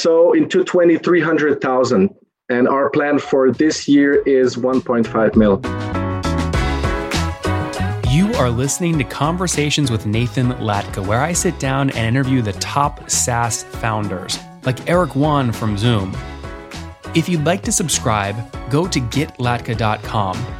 so into 20, 300,000. And our plan for this year is 1.5 mil. You are listening to Conversations with Nathan Latka, where I sit down and interview the top SaaS founders, like Eric Yuan from Zoom. If you'd like to subscribe, go to getlatka.com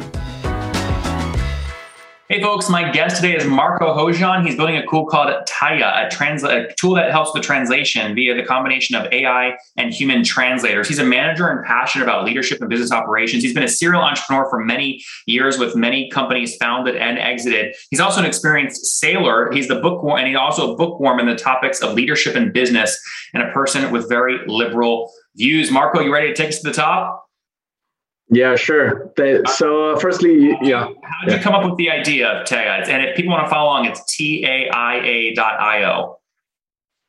Hey folks, my guest today is Marco Hojan. He's building a tool called Taia, a, trans- a tool that helps with translation via the combination of AI and human translators. He's a manager and passionate about leadership and business operations. He's been a serial entrepreneur for many years with many companies founded and exited. He's also an experienced sailor. He's the bookworm, and he's also a bookworm in the topics of leadership and business, and a person with very liberal views. Marco, you ready to take us to the top? Yeah, sure. So, uh, firstly, yeah. How did you come up with the idea of Taia? And if people want to follow along, it's T A I A dot I O.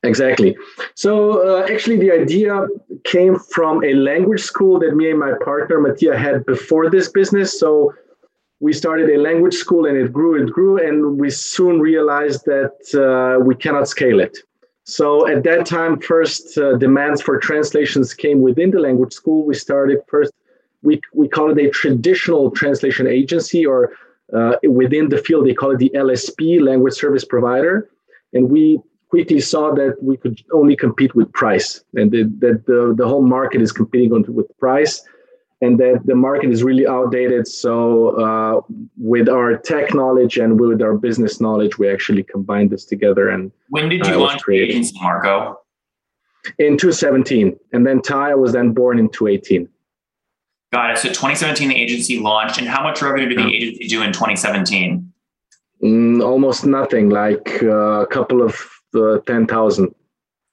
Exactly. So, uh, actually, the idea came from a language school that me and my partner Mattia had before this business. So, we started a language school and it grew, it grew, and we soon realized that uh, we cannot scale it. So at that time, first uh, demands for translations came within the language school. We started first we, we call it a traditional translation agency, or uh, within the field, they call it the LSP, language service provider. And we quickly saw that we could only compete with price, and that the, the, the whole market is competing on, with price, and that the market is really outdated. So, uh, with our tech knowledge and with our business knowledge, we actually combined this together. And when did you uh, launch the agency, Marco? In 2017, and then Ty was then born in 2018. Got it. So 2017, the agency launched, and how much revenue did the agency do in 2017? Mm, almost nothing, like uh, a couple of uh, 10,000.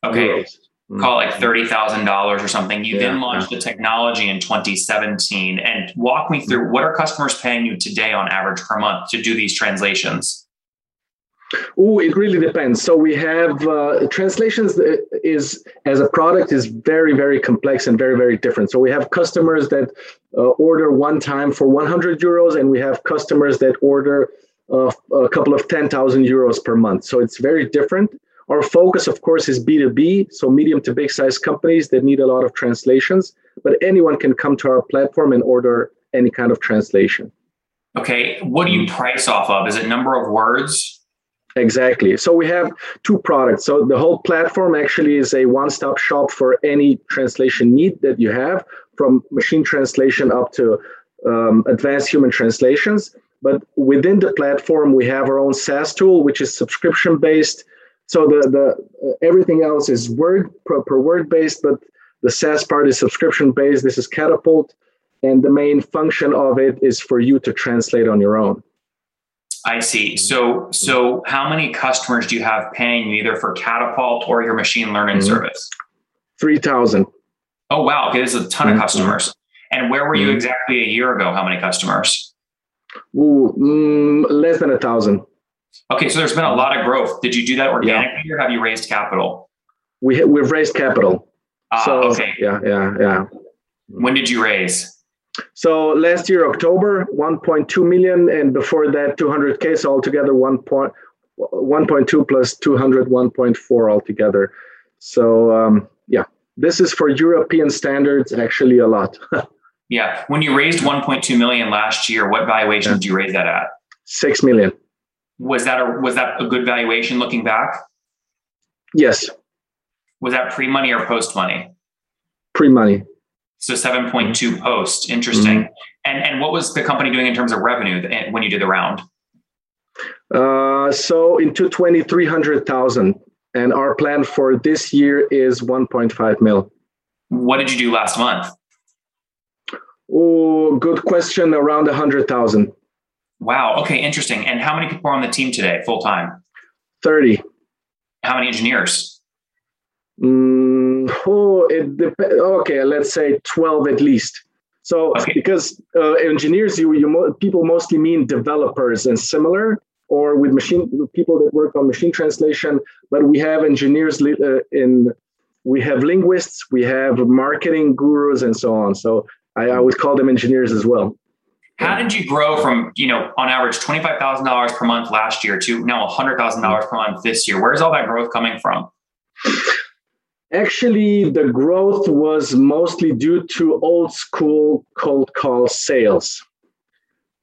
Okay. Euros. Mm. Call it like $30,000 or something. You yeah, then launched the technology in 2017. And walk me through what are customers paying you today on average per month to do these translations? Oh, it really depends. So we have uh, translations is as a product is very very complex and very very different. So we have customers that uh, order one time for 100 euros, and we have customers that order uh, a couple of 10,000 euros per month. So it's very different. Our focus, of course, is B2B, so medium to big size companies that need a lot of translations. But anyone can come to our platform and order any kind of translation. Okay, what do you price off of? Is it number of words? Exactly. So we have two products. So the whole platform actually is a one stop shop for any translation need that you have, from machine translation up to um, advanced human translations. But within the platform, we have our own SaaS tool, which is subscription based. So the the uh, everything else is word per, per word based, but the SaaS part is subscription based. This is Catapult, and the main function of it is for you to translate on your own. I see. So, so how many customers do you have paying either for Catapult or your machine learning mm-hmm. service? Three thousand. Oh wow! Okay, this is a ton mm-hmm. of customers. And where were you mm-hmm. exactly a year ago? How many customers? Ooh, mm, less than a thousand. Okay, so there's been a lot of growth. Did you do that organically, yeah. or have you raised capital? We we've raised capital. Ah, so, okay. Yeah, yeah, yeah. When did you raise? So last year, October, 1.2 million, and before that, 200K. So altogether, 1. 1.2 plus 200, 1.4 altogether. So um, this is for European standards actually a lot. yeah. When you raised 1.2 million last year, what valuation yeah. did you raise that at? Six million. Was that a was that a good valuation looking back? Yes. Was that pre money or post money? Pre money. So 7.2 post. Interesting. Mm-hmm. And and what was the company doing in terms of revenue when you did the round? Uh, so in 220, 300,000. And our plan for this year is 1.5 mil. What did you do last month? Oh, good question. Around 100,000. Wow. Okay. Interesting. And how many people are on the team today, full time? 30. How many engineers? Mm, oh, it dep- okay, let's say 12 at least. So okay. because uh, engineers, you, you mo- people mostly mean developers and similar. Or with machine people that work on machine translation. But we have engineers uh, in, we have linguists, we have marketing gurus, and so on. So I, I would call them engineers as well. How did you grow from, you know, on average $25,000 per month last year to now $100,000 per month this year? Where's all that growth coming from? Actually, the growth was mostly due to old school cold call sales.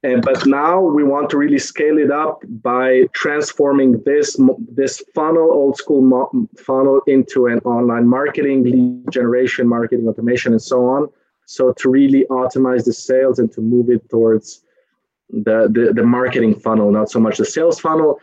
And, but now we want to really scale it up by transforming this this funnel, old school mo- funnel, into an online marketing, lead generation, marketing automation, and so on. So to really optimize the sales and to move it towards the, the, the marketing funnel, not so much the sales funnel.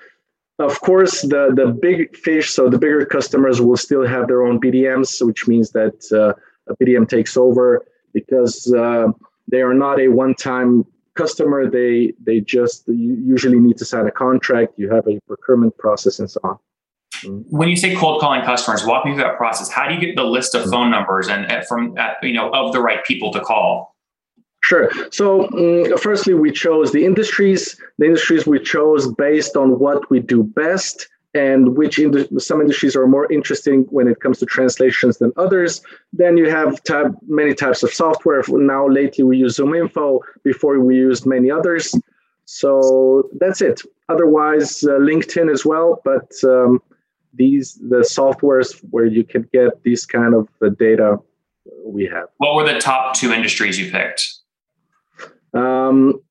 Of course, the, the big fish, so the bigger customers will still have their own BDMs, which means that uh, a BDM takes over because uh, they are not a one-time customer. They they just usually need to sign a contract. You have a procurement process and so on. When you say cold calling customers, walk me through that process. How do you get the list of phone numbers and, and from uh, you know of the right people to call? Sure. So, um, firstly, we chose the industries. The industries we chose based on what we do best and which ind- some industries are more interesting when it comes to translations than others. Then you have tab- many types of software. Now, lately, we use ZoomInfo. Before, we used many others. So that's it. Otherwise, uh, LinkedIn as well. But um, these the softwares where you can get these kind of the data we have. What were the top two industries you picked? Um,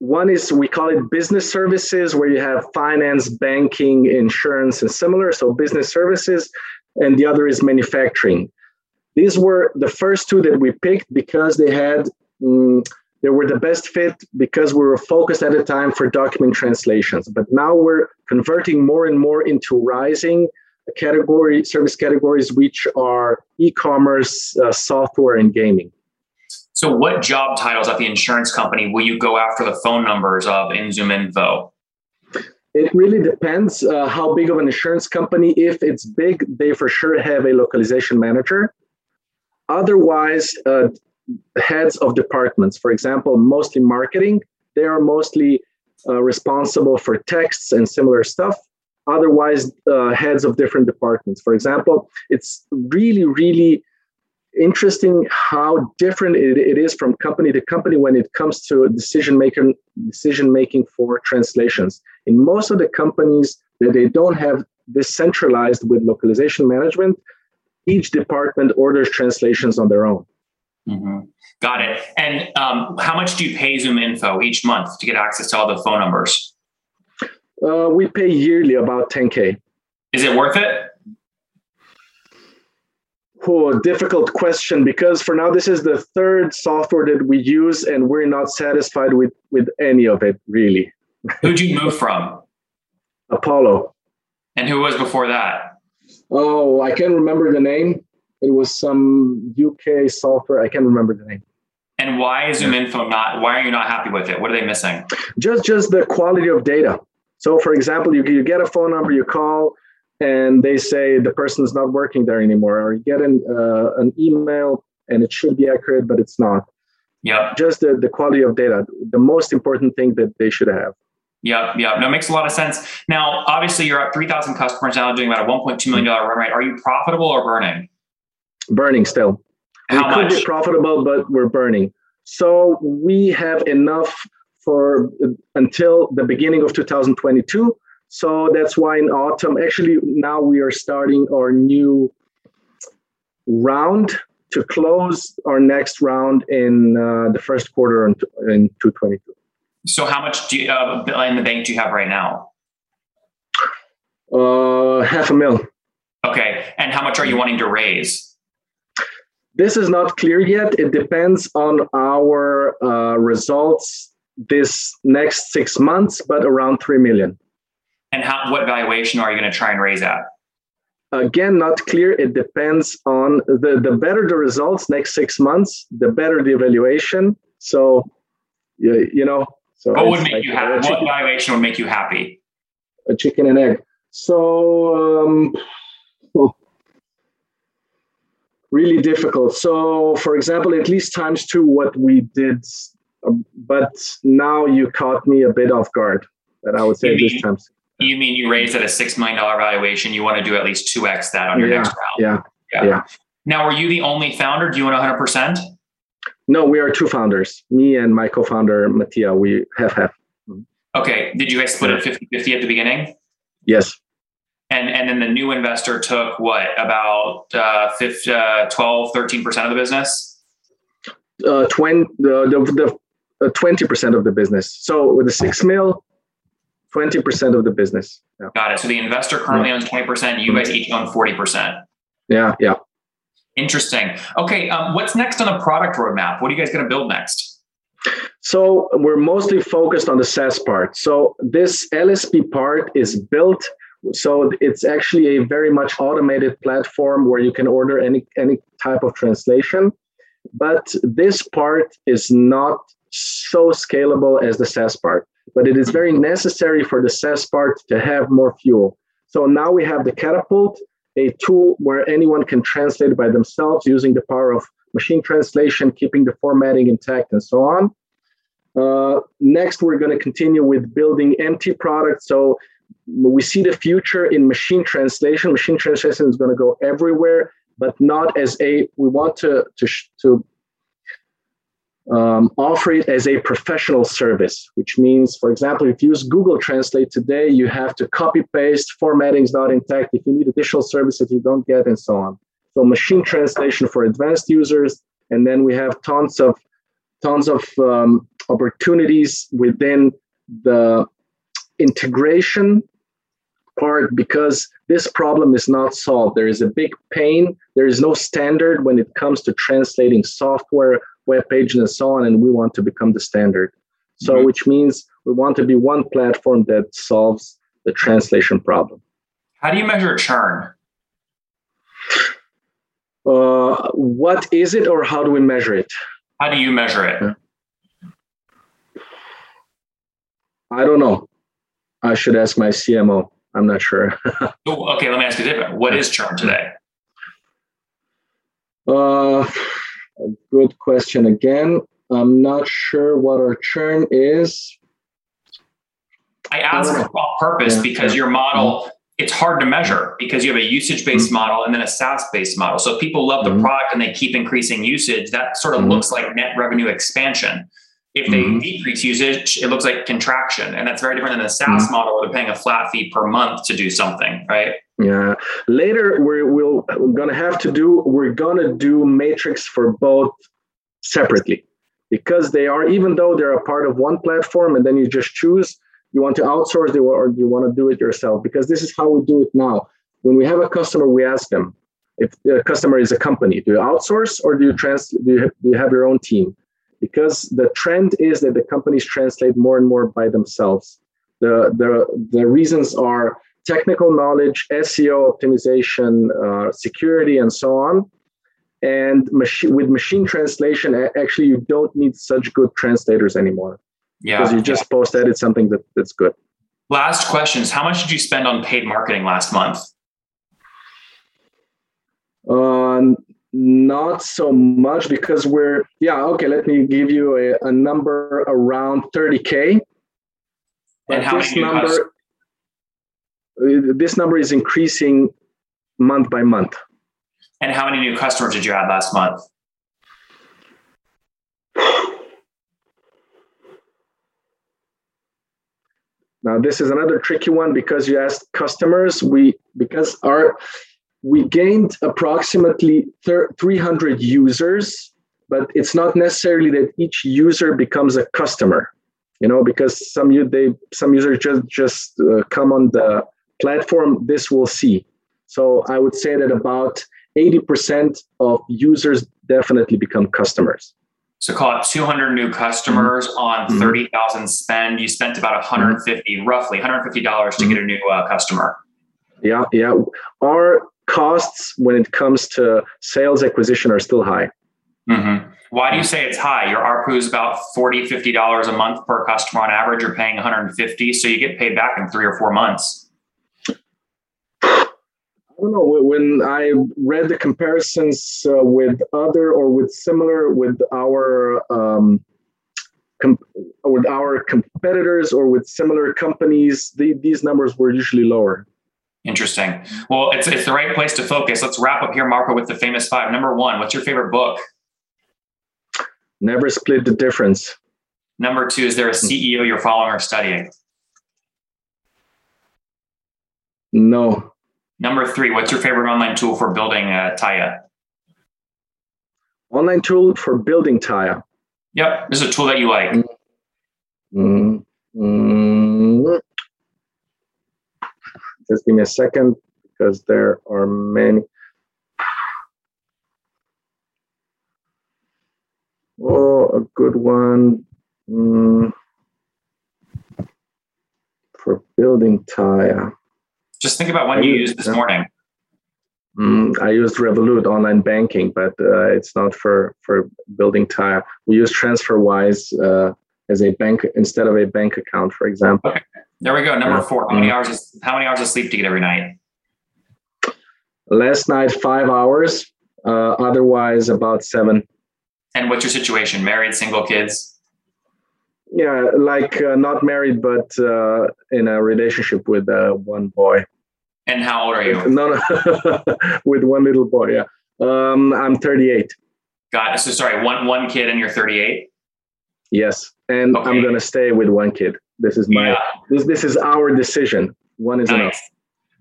one is we call it business services, where you have finance, banking, insurance, and similar. So business services, and the other is manufacturing. These were the first two that we picked because they had um, they were the best fit because we were focused at the time for document translations. But now we're converting more and more into rising category service categories, which are e-commerce, uh, software, and gaming. So, what job titles at the insurance company will you go after the phone numbers of in Zoom ZoomInfo? It really depends uh, how big of an insurance company. If it's big, they for sure have a localization manager. Otherwise, uh, heads of departments, for example, mostly marketing, they are mostly uh, responsible for texts and similar stuff. Otherwise, uh, heads of different departments. For example, it's really, really interesting how different it, it is from company to company when it comes to decision making decision making for translations. In most of the companies that they don't have this centralized with localization management, each department orders translations on their own. Mm-hmm. Got it. And um, how much do you pay ZoomInfo each month to get access to all the phone numbers? Uh, we pay yearly about 10K. Is it worth it? Oh, difficult question because for now this is the third software that we use and we're not satisfied with with any of it really. Who'd you move from? Apollo. And who was before that? Oh, I can't remember the name. It was some UK software. I can't remember the name. And why is ZoomInfo not? Why are you not happy with it? What are they missing? Just just the quality of data. So, for example, you you get a phone number, you call, and they say the person is not working there anymore, or you get an uh, an email and it should be accurate, but it's not. Yeah. Just the, the quality of data, the most important thing that they should have. Yeah, yeah. No, it makes a lot of sense. Now, obviously, you're at 3,000 customers now, doing about a $1.2 million run rate. Are you profitable or burning? burning still. How we much? could be profitable, but we're burning. So we have enough for uh, until the beginning of 2022. So that's why in autumn, actually now we are starting our new round to close our next round in uh, the first quarter in, in 2022. So how much do you, uh, in the bank do you have right now? Uh, half a mil. Okay, and how much are you wanting to raise? This is not clear yet. It depends on our uh, results this next six months, but around 3 million. And how, what valuation are you going to try and raise at? Again, not clear. It depends on the, the better the results next six months, the better the evaluation. So, you, you know. So what would make like you happy? What valuation would make you happy? A chicken and egg. So, um, really difficult. So, for example, at least times two what we did, um, but now you caught me a bit off guard. But I would say You this times. time. You mean you raised at a $6 million valuation, you want to do at least 2x that on your Yeah, next round? Yeah. yeah. Now, were you the only founder? Do you own 100%? No, we are two founders. Me and my co-founder Mattia. We have half. Okay. Did you guys split it 50 50 at the beginning? Yes. And and then the new investor took what, about uh, 50, uh, 12, 13% of the business? Uh, 20, the the the uh, twenty percent of the business. So with the six mil, twenty percent of the business. Yeah. Got it. So the investor currently owns 20%. You guys each own 40%. Yeah. Yeah. Interesting. Okay. Um, what's next on the product roadmap? What are you guys going to build next? So we're mostly focused on the SaaS part. So this LSP part is built. So it's actually a very much automated platform where you can order any any type of translation. But this part is not so scalable as the SaaS part. But it is very necessary for the SaaS part to have more fuel. So now we have the catapult, a tool where anyone can translate by themselves using the power of machine translation, keeping the formatting intact, and so on. Uh, next, we're going to continue with building MT products. So we see the future in machine translation. Machine translation is going to go everywhere, but not as a. We want to to to um, offer it as a professional service, which means, for example, if you use Google Translate today, you have to copy paste, formatting is not intact. If you need additional services, you don't get, and so on. So machine translation for advanced users, and then we have tons of tons of um, opportunities within the integration part because this problem is not solved. There is a big pain. There is no standard when it comes to translating software, web page and so on. And we want to become the standard. So, Mhm. which means we want to be one platform that solves the translation problem. How do you measure churn? Uh, what is it, or how do we measure it? How do you measure it? I don't know. I should ask my CMO. I'm not sure. Oh, okay, let me ask you different. What is churn today? Uh, a good question again. I'm not sure what our churn is. I ask know. on purpose Yeah, because your model, it's hard to measure because you have a usage-based model and then a SaaS-based model. So if people love the Mhm. product and they keep increasing usage, that sort of Mhm. looks like net revenue expansion. If they Mhm. decrease usage, it looks like contraction. And that's very different than the SaaS model where they're paying a flat fee per month to do something, right? Yeah. Later, we're, we'll, we're gonna have to do. We're gonna do matrix for both separately because they are even though they're a part of one platform, and then you just choose you want to outsource it or you want to do it yourself because this is how we do it now. When we have a customer, we ask them if the customer is a company, do you outsource or do you trans do you have, do you have your own team? Because the trend is that the companies translate more and more by themselves. The the the reasons are technical knowledge, SEO optimization, uh, security, and so on. And with machine translation, actually, you don't need such good translators anymore Yeah. because you just post edit something that, that's good. Last questions. How much did you spend on paid marketing last month? Uh, not so much because we're yeah okay. Let me give you a, a number around 30k. But And how this many number this number is increasing month by month. And how many new customers did you add last month? Now this is another tricky one because you asked customers. We because our we gained approximately thir- 300 users, but it's not necessarily that each user becomes a customer. You know, because some you they some users just just uh, come on the platform. This we'll see. So I would say that about 80% of users definitely become customers. So call it 200 new customers on Mhm. 30,000 spend. You spent about 150, roughly 150 dollars to get a new uh, customer. Yeah, yeah. Our costs when it comes to sales acquisition are still high. Mhm. Why do you say it's high? Your ARPU is about 40, 50 dollars a month per customer on average. You're paying 150, so you get paid back in three or four months. Don't know when I read the comparisons uh, with other or with similar with our um, com- with our competitors or with similar companies, the, these numbers were usually lower. Interesting. Well, it's, it's the right place to focus. Let's wrap up here, Marco, with the famous five. Number one, what's your favorite book? Never split the difference. Number two, is there a CEO you're following or studying? No. Number three, what's your favorite online tool for building uh, Taia? Online tool for building Taia. Yep, this is a tool that you like. Mm, mm, just give me a second because there are many. Oh, a good one. Mm, for building Taia. Just think about when you used this morning. Mm, I used Revolut online banking, but uh, it's not for for building Taia. We use TransferWise uh, as a bank instead of a bank account, for example. Okay, there we go. Number four. How many hours? Of, how many hours of sleep do you get every night? Last night, five hours. Uh, otherwise, about seven. And what's your situation? Married, single, kids? Yeah, like uh, not married, but uh, in a relationship with uh, one boy. And how old are you? No, no, with one little boy. Yeah, um, I'm 38. Got it. So sorry, one one kid, and you're 38. Yes, and okay. I'm gonna stay with one kid. This is my yeah. this this is our decision. One is nice. enough.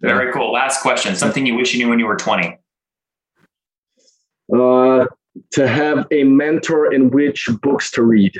Very yeah. cool. Last question. Something you wish you knew when you were 20. Uh, to have a mentor in which books to read.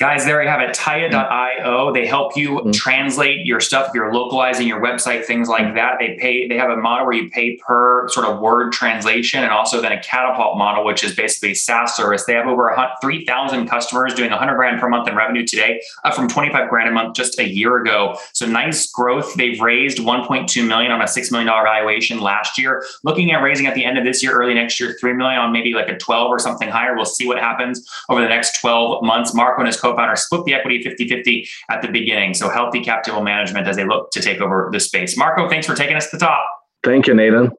Guys, there you have it. Taia.io. They help you mm-hmm. translate your stuff. If you're localizing your website, things like mm-hmm. that. They pay, they have a model where you pay per sort of word translation and also then a catapult model, which is basically SaaS service. They have over 3,000 customers doing 100 grand per month in revenue today, up from 25 grand a month just a year ago. So nice growth. They've raised 1.2 million on a $6 million valuation last year. Looking at raising at the end of this year, early next year, 3 million on maybe like a 12 or something higher. We'll see what happens over the next 12 months. Marco and his co co-founder split the equity 50-50 at the beginning. So healthy cap table management as they look to take over the space. Marco, thanks for taking us to the top. Thank you, Nathan.